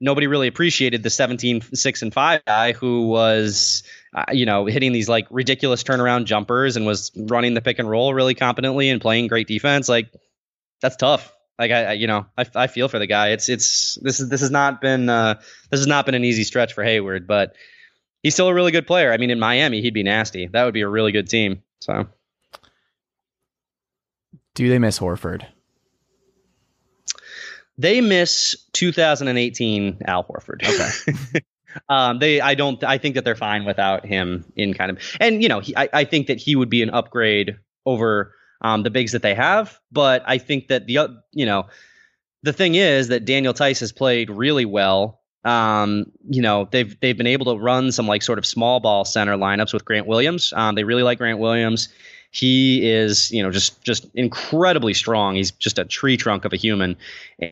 [SPEAKER 4] nobody really appreciated the 17 6 and 5 guy who was uh, you know hitting these like ridiculous turnaround jumpers and was running the pick and roll really competently and playing great defense like that's tough like I, I you know I, I feel for the guy it's it's this is this has not been uh this has not been an easy stretch for Hayward but he's still a really good player I mean in Miami he'd be nasty that would be a really good team so
[SPEAKER 3] Do they miss Horford?
[SPEAKER 4] They miss 2018 Al Horford. Okay. um, they, I don't, I think that they're fine without him in kind of, and you know, he, I, I think that he would be an upgrade over um, the bigs that they have. But I think that the, you know, the thing is that Daniel Theis has played really well. Um, you know, they've they've been able to run some like sort of small ball center lineups with Grant Williams. Um, they really like Grant Williams. He is, you know, just just incredibly strong. He's just a tree trunk of a human,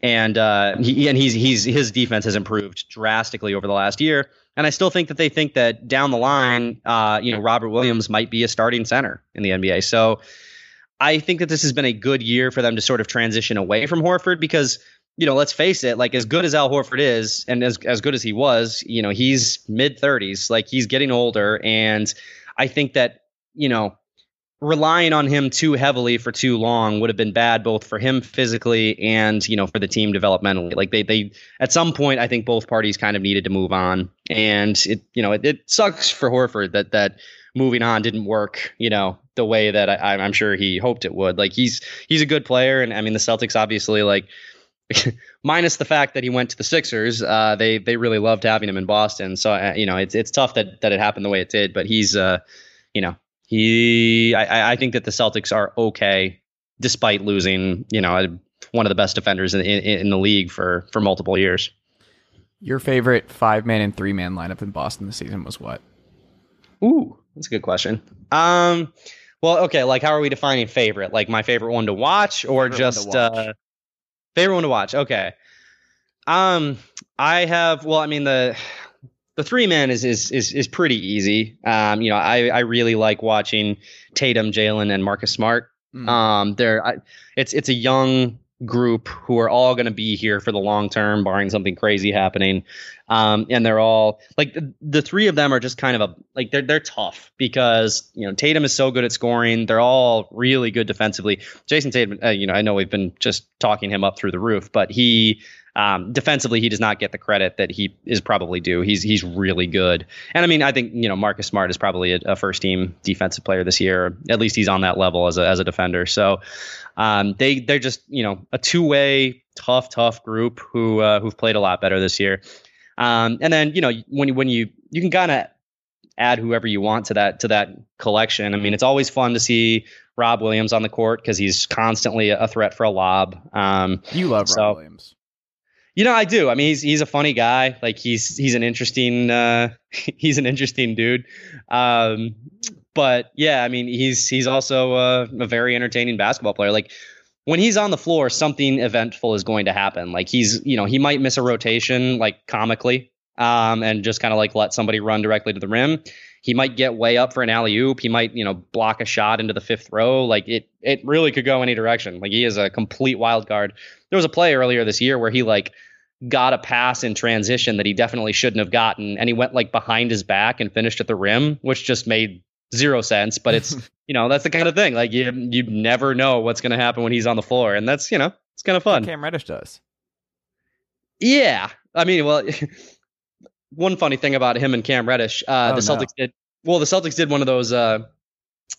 [SPEAKER 4] and uh, he and he's he's his defense has improved drastically over the last year. And I still think that they think that down the line, uh, you know, Robert Williams might be a starting center in the NBA. So I think that this has been a good year for them to sort of transition away from Horford because you know, let's face it, like as good as Al Horford is and as as good as he was, you know, he's mid 30s, like he's getting older and I think that, you know, relying on him too heavily for too long would have been bad both for him physically and, you know, for the team developmentally. Like they they at some point I think both parties kind of needed to move on and it you know, it, it sucks for Horford that that moving on didn't work, you know, the way that I, I'm sure he hoped it would. Like he's he's a good player, and I mean the Celtics obviously like minus the fact that he went to the Sixers, uh, they they really loved having him in Boston. So uh, you know it's it's tough that that it happened the way it did, but he's uh you know he I, I think that the Celtics are okay despite losing you know one of the best defenders in in, in the league for for multiple years.
[SPEAKER 3] Your favorite five man and three man lineup in Boston this season was what?
[SPEAKER 4] Ooh, that's a good question. Um, well, okay, like how are we defining favorite? Like my favorite one to watch, or
[SPEAKER 3] Favorite
[SPEAKER 4] just
[SPEAKER 3] watch.
[SPEAKER 4] uh, favorite one to watch? Okay. Um, I have. Well, I mean the the three men is is is is pretty easy. Um, you know, I I really like watching Tatum, Jaylen, and Marcus Smart.
[SPEAKER 3] Mm.
[SPEAKER 4] Um, they're I, it's it's a young group who are all going to be here for the long term, barring something crazy happening. Um, and they're all like the, the three of them are just kind of a like they're they're tough because you know Tatum is so good at scoring. They're all really good defensively. Jayson Tatum, uh, you know, I know we've been just talking him up through the roof, but he um, defensively he does not get the credit that he is probably due. He's he's really good, and I mean I think you know Marcus Smart is probably a, a first team defensive player this year. At least he's on that level as a as a defender. So um, they they're just you know a two way tough tough group who uh, who've played a lot better this year. Um, and then you know when you when you you can kind of add whoever you want to that to that collection. I mean it's always fun to see Rob Williams on the court because he's constantly a threat for a lob. Um,
[SPEAKER 3] You love
[SPEAKER 4] so-
[SPEAKER 3] Rob Williams.
[SPEAKER 4] You know, I do. I mean, he's he's a funny guy. Like he's he's an interesting uh, he's an interesting dude. Um, but yeah, I mean, he's he's also uh, a very entertaining basketball player. Like when he's on the floor, something eventful is going to happen. Like he's you know he might miss a rotation like comically, um, and just kind of like let somebody run directly to the rim. He might get way up for an alley oop. He might, you know, block a shot into the fifth row. Like it, it really could go any direction. Like he is a complete wild card. There was a play earlier this year where he like got a pass in transition that he definitely shouldn't have gotten, and he went like behind his back and finished at the rim, which just made zero sense. But it's you know that's the kind of thing like you you never know what's going to happen when he's on the floor, and that's you know it's kind of fun.
[SPEAKER 3] Cam Reddish does.
[SPEAKER 4] Yeah, I mean, well, one funny thing about him and Cam Reddish, uh,
[SPEAKER 3] Oh,
[SPEAKER 4] the
[SPEAKER 3] no.
[SPEAKER 4] Celtics did well. The Celtics did one of those, uh,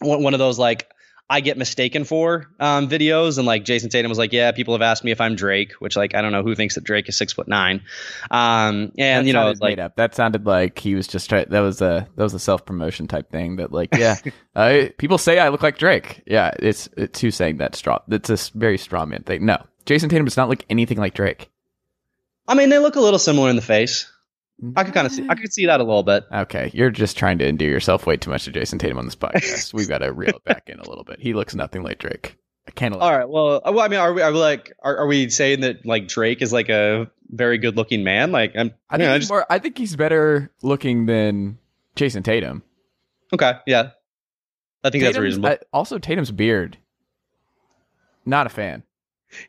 [SPEAKER 4] one of those like I get mistaken for um, videos, and like Jayson Tatum was like, "Yeah, people have asked me if I'm Drake," which like I don't know who thinks that Drake is six foot nine, um, and
[SPEAKER 3] That
[SPEAKER 4] you know, like
[SPEAKER 3] made up. That sounded like he was just trying. that was a that was a self promotion type thing. That like yeah, I, people say I look like Drake. Yeah, it's it's who's saying that straw. That's a very straw man thing. No, Jayson Tatum does not look anything like Drake.
[SPEAKER 4] I mean, they look a little similar in the face. I could kind of see, I could see that a little bit.
[SPEAKER 3] Okay, you're just trying to endear yourself way too much to Jayson Tatum on this podcast. We've got to reel it back in a little bit. He looks nothing like Drake. I can't.
[SPEAKER 4] All right. Well, uh, well, I mean, are we, are we like, are, are we saying that like Drake is like a very good looking man? Like, I'm,
[SPEAKER 3] I think
[SPEAKER 4] I
[SPEAKER 3] he's
[SPEAKER 4] just,
[SPEAKER 3] more. I think he's better looking than Jayson Tatum.
[SPEAKER 4] okay, yeah. I think that's reasonable.
[SPEAKER 3] I- also, Tatum's beard. Not a fan.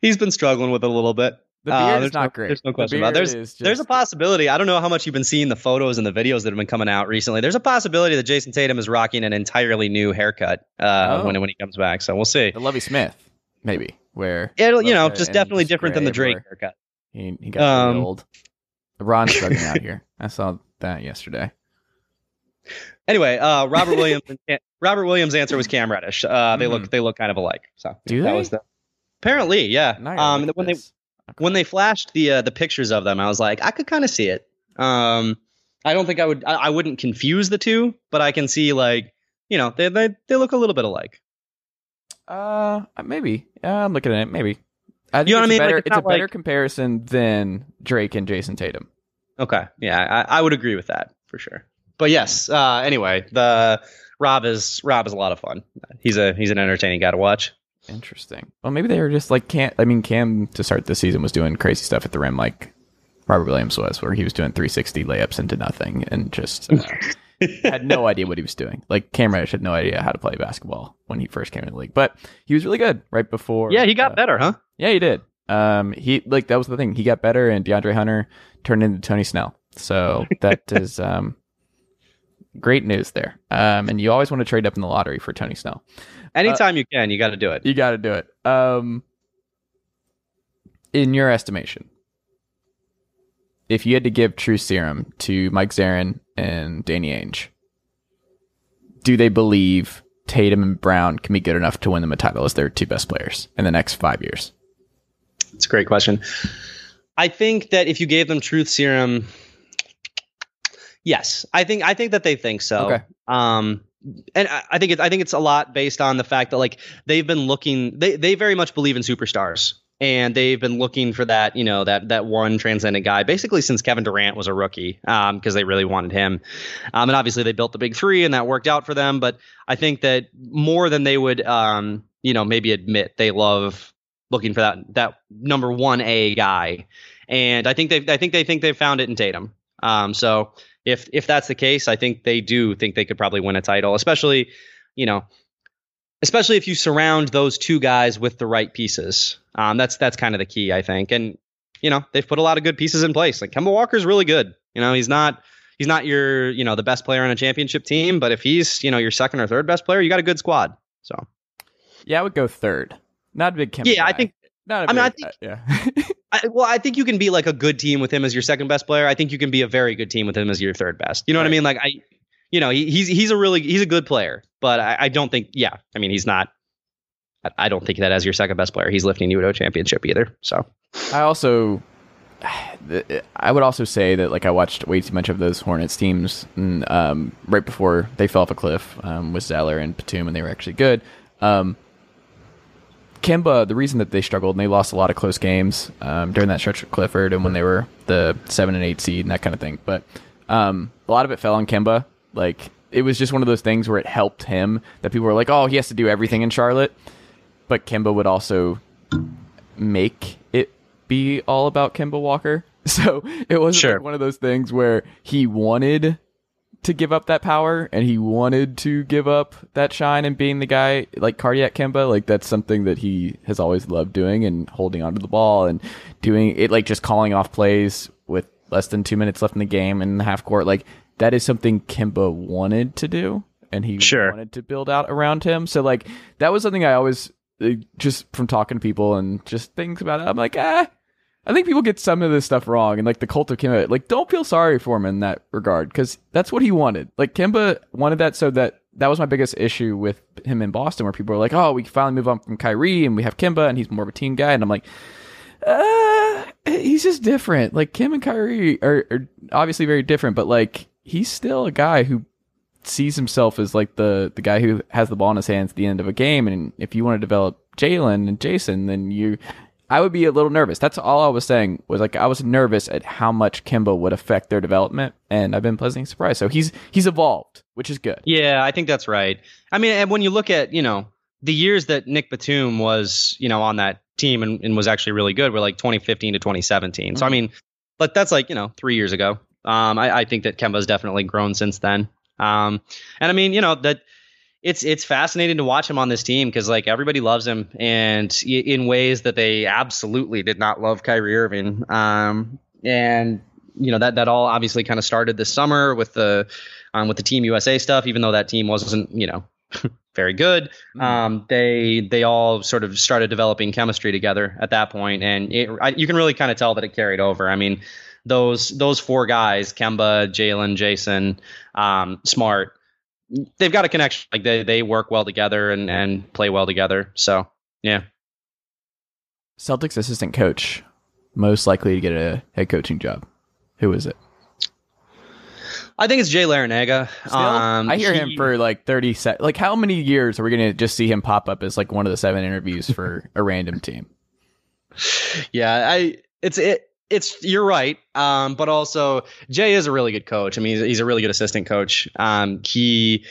[SPEAKER 4] He's been struggling with it a little bit.
[SPEAKER 3] The
[SPEAKER 4] Uh,
[SPEAKER 3] beard is
[SPEAKER 4] there's
[SPEAKER 3] not
[SPEAKER 4] no-
[SPEAKER 3] great.
[SPEAKER 4] there's no
[SPEAKER 3] The
[SPEAKER 4] question about it. There's-
[SPEAKER 3] is
[SPEAKER 4] There's a possibility. I don't know how much you've been seeing the photos and the videos that have been coming out recently. There's a possibility that Jayson Tatum is rocking an entirely new haircut uh,
[SPEAKER 3] Oh.
[SPEAKER 4] when when he comes back. So we'll see.
[SPEAKER 3] the Lovie Smith, maybe where
[SPEAKER 4] It'll, you know, just definitely different than the Drake haircut.
[SPEAKER 3] He, he got really
[SPEAKER 4] Um,
[SPEAKER 3] old. LeBron's struggling out here. I saw that yesterday.
[SPEAKER 4] Anyway, uh, Robert Williams. Robert Williams' answer was Cam Reddish. Uh, they
[SPEAKER 3] Mhm.
[SPEAKER 4] look they look kind of alike. So
[SPEAKER 3] Do
[SPEAKER 4] that
[SPEAKER 3] they?
[SPEAKER 4] was the apparently yeah. Um, when they
[SPEAKER 3] this.
[SPEAKER 4] When they flashed the uh, the pictures of them, I was like, I could kind of see it. Um, I don't think I would. I, I wouldn't confuse the two, but I can see like you know they they they look a little bit alike.
[SPEAKER 3] Uh, maybe. Uh, I'm looking at it. Maybe. I
[SPEAKER 4] You know what I mean?
[SPEAKER 3] Better,
[SPEAKER 4] Like, it's
[SPEAKER 3] it's a better
[SPEAKER 4] like-
[SPEAKER 3] comparison than Drake and Jayson Tatum.
[SPEAKER 4] Okay, yeah, I, I would agree with that for sure. But yes, uh, anyway, the Rob is Rob is a lot of fun. He's a he's an entertaining guy to watch.
[SPEAKER 3] Interesting. Well, maybe they were just like can't. I mean, Cam to start the season was doing crazy stuff at the rim, like Robert Williams was, where he was doing 360 layups into nothing and just uh, had no idea what he was doing. Like Cam Reddish had no idea how to play basketball when he first came in the league, but he was really good right before.
[SPEAKER 4] Yeah, he got
[SPEAKER 3] uh,
[SPEAKER 4] better, huh?
[SPEAKER 3] Yeah, he did. Um, he like that was the thing. He got better, and DeAndre Hunter turned into Tony Snell. So that is um, great news there. Um, and you always want to trade up in the lottery for Tony Snell.
[SPEAKER 4] Anytime you can, you got to do it.
[SPEAKER 3] You got to do it. Um, in your estimation, if you had to give True Serum to Mike Zarren and Danny Ainge, do they believe Tatum and Brown can be good enough to win them a title as their two best players in the next five years?
[SPEAKER 4] It's a great question. I think that if you gave them truth serum, yes, I think I think that they think so.
[SPEAKER 3] Okay.
[SPEAKER 4] Um, and I, think it, I think it's a lot based on the fact that like they've been looking, they they very much believe in superstars. and they've been looking for that, you know, that that one transcendent guy basically since Kevin Durant was a rookie, because um, they really wanted him. Um, and obviously they built the big three, and that worked out for them. But I think that more than they would, um, you know, maybe admit, they love looking for that that number one A guy. And I think they I think they think they've found it in Tatum. Um, so if if that's the case, I think they do think they could probably win a title, especially, you know, especially if you surround those two guys with the right pieces. Um, that's that's kind of the key, I think. And you know, they've put a lot of good pieces in place. Like Kemba Walker's really good. You know, he's not he's not your you know the best player on a championship team, but if he's you know your second or third best player, you got a good squad. So
[SPEAKER 3] yeah, I would go third. Not a big Kemba.
[SPEAKER 4] Yeah,
[SPEAKER 3] guy.
[SPEAKER 4] I think.
[SPEAKER 3] Not a
[SPEAKER 4] I
[SPEAKER 3] big,
[SPEAKER 4] mean, I think-
[SPEAKER 3] uh, yeah.
[SPEAKER 4] I, well, I think you can be like a good team with him as your second best player. I think you can be a very good team with him as your third best. You know what I mean? Like I, you know, he, he's he's a really he's a good player, but I, I don't think. Yeah, I mean, he's not. I, I don't think that as your second best player, he's lifting you to a championship either. So
[SPEAKER 3] I also, I would also say that like I watched way too much of those Hornets teams and, um, right before they fell off a cliff um, with Zeller and Batum, and they were actually good. Um, Kemba, the reason that they struggled and they lost a lot of close games um, during that stretch with Clifford and when they were the seven and eight seed and that kind of thing, but um, a lot of it fell on Kemba. Like it was just one of those things where it helped him that people were like, "Oh, he has to do everything in Charlotte," but Kemba would also make it be all about Kemba Walker. So it wasn't
[SPEAKER 4] Sure.
[SPEAKER 3] like one of those things where he wanted to give up that power and he wanted to give up that shine and being the guy like cardiac Kemba. Like that's something that he has always loved doing and holding onto the ball and doing it like just calling off plays with less than two minutes left in the game and the half court. Like that is something Kemba wanted to do and he
[SPEAKER 4] Sure.
[SPEAKER 3] wanted to build out around him. So like that was something I always just from talking to people and just things about it. I'm like, ah, I think people get some of this stuff wrong, and like the cult of Kemba, like don't feel sorry for him in that regard because that's what he wanted. Like Kemba wanted that, so that that was my biggest issue with him in Boston, where people were like, "Oh, we finally move on from Kyrie, and we have Kemba, and he's more of a team guy," and I'm like, uh, he's just different. Like Kim and Kyrie are, are obviously very different, but like he's still a guy who sees himself as like the the guy who has the ball in his hands at the end of a game. And if you want to develop Jaylen and Jayson, then you, I would be a little nervous. That's all I was saying was like I was nervous at how much Kemba would affect their development, and I've been pleasantly surprised. So he's he's evolved, which is good.
[SPEAKER 4] yeah, I think that's right. I mean, and when you look at you know the years that Nick Batum was you know on that team and, and was actually really good were like 2015 to 2017. So I mean, but that's like you know three years ago. Um, I, I think that Kemba's definitely grown since then. Um, and I mean, you know that it's it's fascinating to watch him on this team because like everybody loves him and in ways that they absolutely did not love Kyrie Irving. Um, and you know that that all obviously kind of started this summer with the um, with the Team USA stuff. Even though that team wasn't you know very good, um, they they all sort of started developing chemistry together at that point, and it, I, you can really kind of tell that it carried over. I mean, those those four guys, Kemba, Jaylen, Jayson, um, Smart, they've got a connection. Like they they work well together and and play well together. So yeah.
[SPEAKER 3] Celtics assistant coach most likely to get a head coaching job. Who is it?
[SPEAKER 4] I think it's Jay
[SPEAKER 3] Larranaga.
[SPEAKER 4] Um,
[SPEAKER 3] I hear him for like 30 sec. Like, how many years are we going to just see him pop up as like one of the seven interviews for a random team?
[SPEAKER 4] Yeah, I it's it it's you're right. Um, but also Jay is a really good coach. I mean, he's, he's a really good assistant coach. Um, he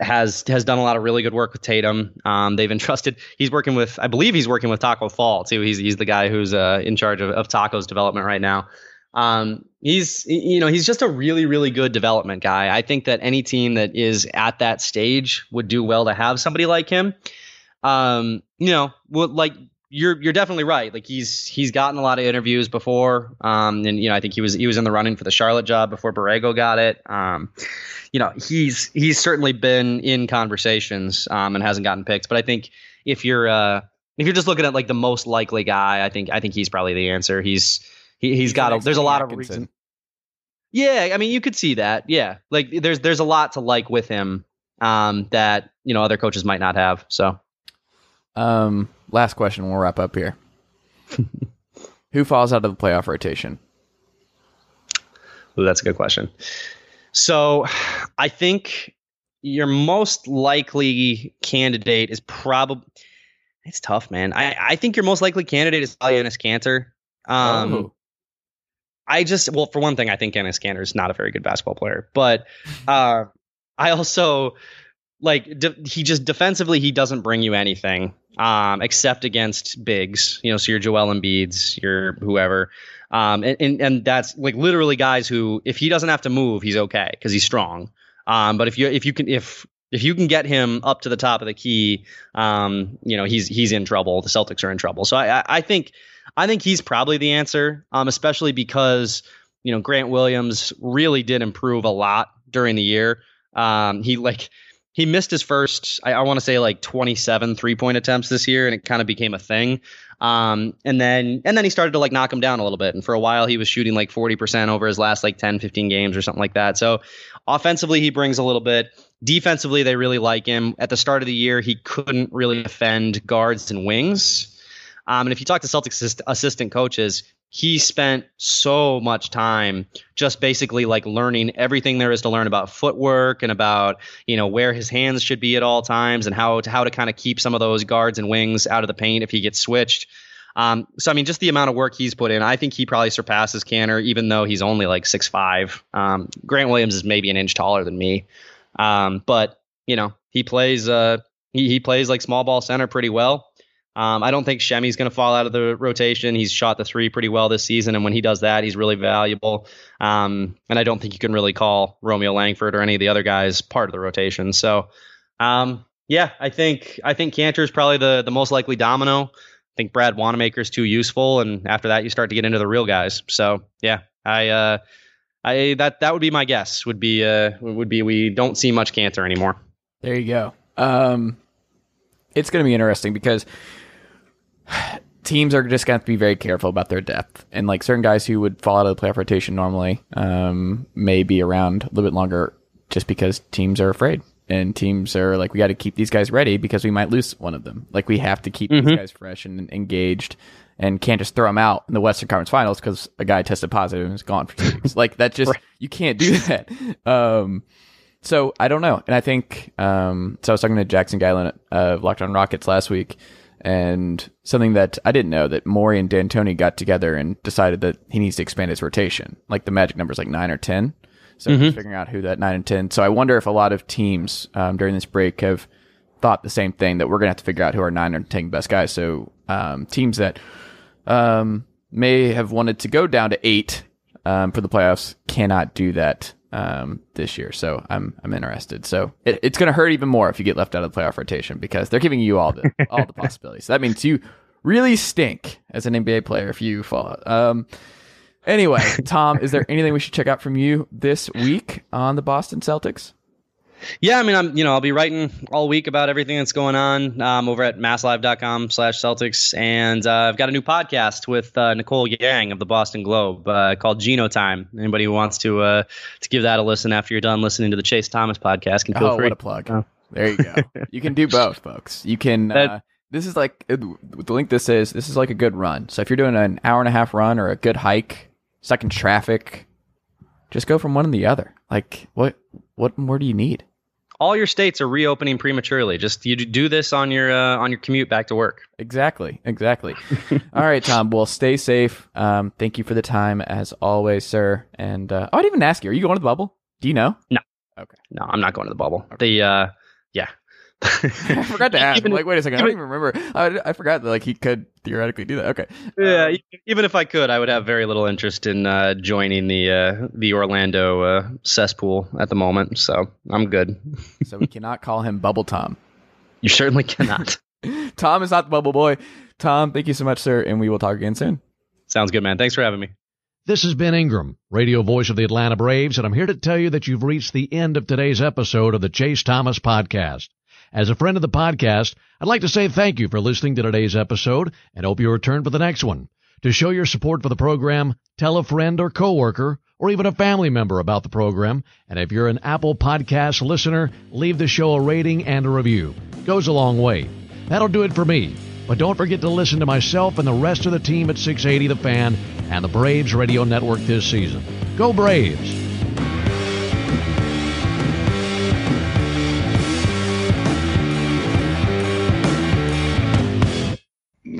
[SPEAKER 4] has has done a lot of really good work with Tatum. Um, they've entrusted. He's working with, I believe, he's working with Taco Fall too. He's he's the guy who's uh, in charge of, of Taco's development right now. Um, he's you know he's just a really really good development guy. I think that any team that is at that stage would do well to have somebody like him. Um, you know, like you're you're definitely right. Like he's he's gotten a lot of interviews before, um, and you know I think he was he was in the running for the Charlotte job before Borrego got it. Um, you know he's he's certainly been in conversations um, and hasn't gotten picked. But I think if you're uh, if you're just looking at like the most likely guy, I think I think he's probably the answer. He's he, he's got a, there's a lot of reason. Yeah, I mean you could see that. Yeah, like there's there's a lot to like with him um, that you know other coaches might not have. So.
[SPEAKER 3] Um, last question. We'll wrap up here. Who falls out of the playoff rotation?
[SPEAKER 4] Ooh, that's a good question. So, I think your most likely candidate is probably. It's tough, man. I, I think your most likely candidate is probably Enes Kanter. Um,
[SPEAKER 3] Oh.
[SPEAKER 4] I just well, for one thing, I think Enes Kanter is not a very good basketball player, but uh, I also like de- he just defensively he doesn't bring you anything um, except against bigs. You know, so your Joel Embiid's, your whoever, um, and, and and that's like literally guys who if he doesn't have to move, he's okay because he's strong. Um, but if you if you can if if you can get him up to the top of the key, um, you know he's he's in trouble. The Celtics are in trouble. So I I, I think I think he's probably the answer, um, especially because you know Grant Williams really did improve a lot during the year. Um, he like he missed his first, I, I want to say like 27 three point attempts this year, and it kind of became a thing. Um, and then and then he started to like knock him down a little bit. And for a while, he was shooting like 40% over his last like 10, 15 games or something like that. So offensively, he brings a little bit. Defensively, they really like him. At the start of the year, he couldn't really defend guards and wings. Um, and if you talk to Celtics assist- assistant coaches, he spent so much time just basically like learning everything there is to learn about footwork and about you know where his hands should be at all times and how to, how to kind of keep some of those guards and wings out of the paint if he gets switched. Um, so I mean, just the amount of work he's put in, I think he probably surpasses Kanter, even though he's only like six five. Um, Grant Williams is maybe an inch taller than me, um, but you know he plays uh, he he plays like small ball center pretty well. Um, I don't think Semi's going to fall out of the rotation. He's shot the three pretty well this season, and when he does that, he's really valuable. Um, and I don't think you can really call Romeo Langford or any of the other guys part of the rotation. So, um, yeah, I think I think Kanter is probably the the most likely domino. I think Brad Wanamaker is too useful, and after that, you start to get into the real guys. So, yeah, I. Uh, I that that would be my guess. Would be uh would be we don't see much Kanter anymore.
[SPEAKER 3] There you go. Um, it's going to be interesting because teams are just going to have to be very careful about their depth. And like certain guys who would fall out of the playoff rotation normally um, may be around a little bit longer just because teams are afraid. And teams are like, we got to keep these guys ready because we might lose one of them. Like, we have to keep these guys fresh and engaged and can't just throw them out in the Western Conference Finals because a guy tested positive and is gone for two weeks. Like, that just, you can't do that. Um, so I don't know, and I think um, so. I was talking to Jackson Guyland of Locked On Rockets last week, and something that I didn't know that Morey and D'Antoni got together and decided that he needs to expand his rotation. Like the magic number is like nine or ten, so just figuring out who that nine and ten. So I wonder if a lot of teams um, during this break have thought the same thing that we're gonna have to figure out who our nine or ten best guys. So um, teams that um, may have wanted to go down to eight um, for the playoffs cannot do that um, this year. So I'm I'm interested. So it, it's going to hurt even more if you get left out of the playoff rotation because they're giving you all the all the possibilities. That means you really stink as an NBA player if you fall out. Um, anyway, Tom, is there anything we should check out from you this week on the Boston Celtics?
[SPEAKER 4] Yeah, I mean, I'm you know I'll be writing all week about everything that's going on um, over at masslive.com slash Celtics, and uh, I've got a new podcast with uh, Nicole Yang of the Boston Globe uh, called Geno Time. Anybody who wants to uh, to give that a listen after you're done listening to the Chase Thomas podcast can feel
[SPEAKER 3] oh,
[SPEAKER 4] free.
[SPEAKER 3] what a plug!
[SPEAKER 4] Oh.
[SPEAKER 3] There you go. you can do both, folks. You can.
[SPEAKER 4] That-
[SPEAKER 3] Uh, this is like uh, the link. This is this is like a good run. So if you're doing an hour and a half run or a good hike, stuck in traffic, just go from one to the other. Like what what more do you need?
[SPEAKER 4] all your states are reopening prematurely. Just you do this on your uh, on your commute back to work.
[SPEAKER 3] Exactly, exactly. All right, Tom. Well, stay safe. Um, thank you for the time as always, sir. And uh, oh, I didn't even ask you. Are you going to the bubble? Do you know?
[SPEAKER 4] No, Okay. No, I'm not going to the bubble. The uh, yeah.
[SPEAKER 3] I forgot to ask.
[SPEAKER 4] Even-
[SPEAKER 3] like, wait a second. I don't
[SPEAKER 4] even-
[SPEAKER 3] even remember. I, I forgot that like he could theoretically do that. Okay.
[SPEAKER 4] Yeah,
[SPEAKER 3] Um,
[SPEAKER 4] even if I could, I would have very little interest in uh, joining the uh, the Orlando uh, cesspool at the moment. So I'm good.
[SPEAKER 3] so we cannot call him Bubble Tom.
[SPEAKER 4] You certainly cannot.
[SPEAKER 3] Tom is not the bubble boy. Tom, thank you so much, sir, and we will talk again soon.
[SPEAKER 4] Sounds good, man. Thanks for having me.
[SPEAKER 5] This is Ben Ingram, radio voice of the Atlanta Braves, and I'm here to tell you that you've reached the end of today's episode of the Chase Thomas Podcast. As a friend of the podcast, I'd like to say thank you for listening to today's episode and hope you return for the next one. To show your support for the program, tell a friend or coworker or even a family member about the program. And if you're an Apple Podcast listener, leave the show a rating and a review. Goes a long way. That'll do it for me. But don't forget to listen to myself and the rest of the team at 680 The Fan and the Braves Radio Network this season. Go Braves!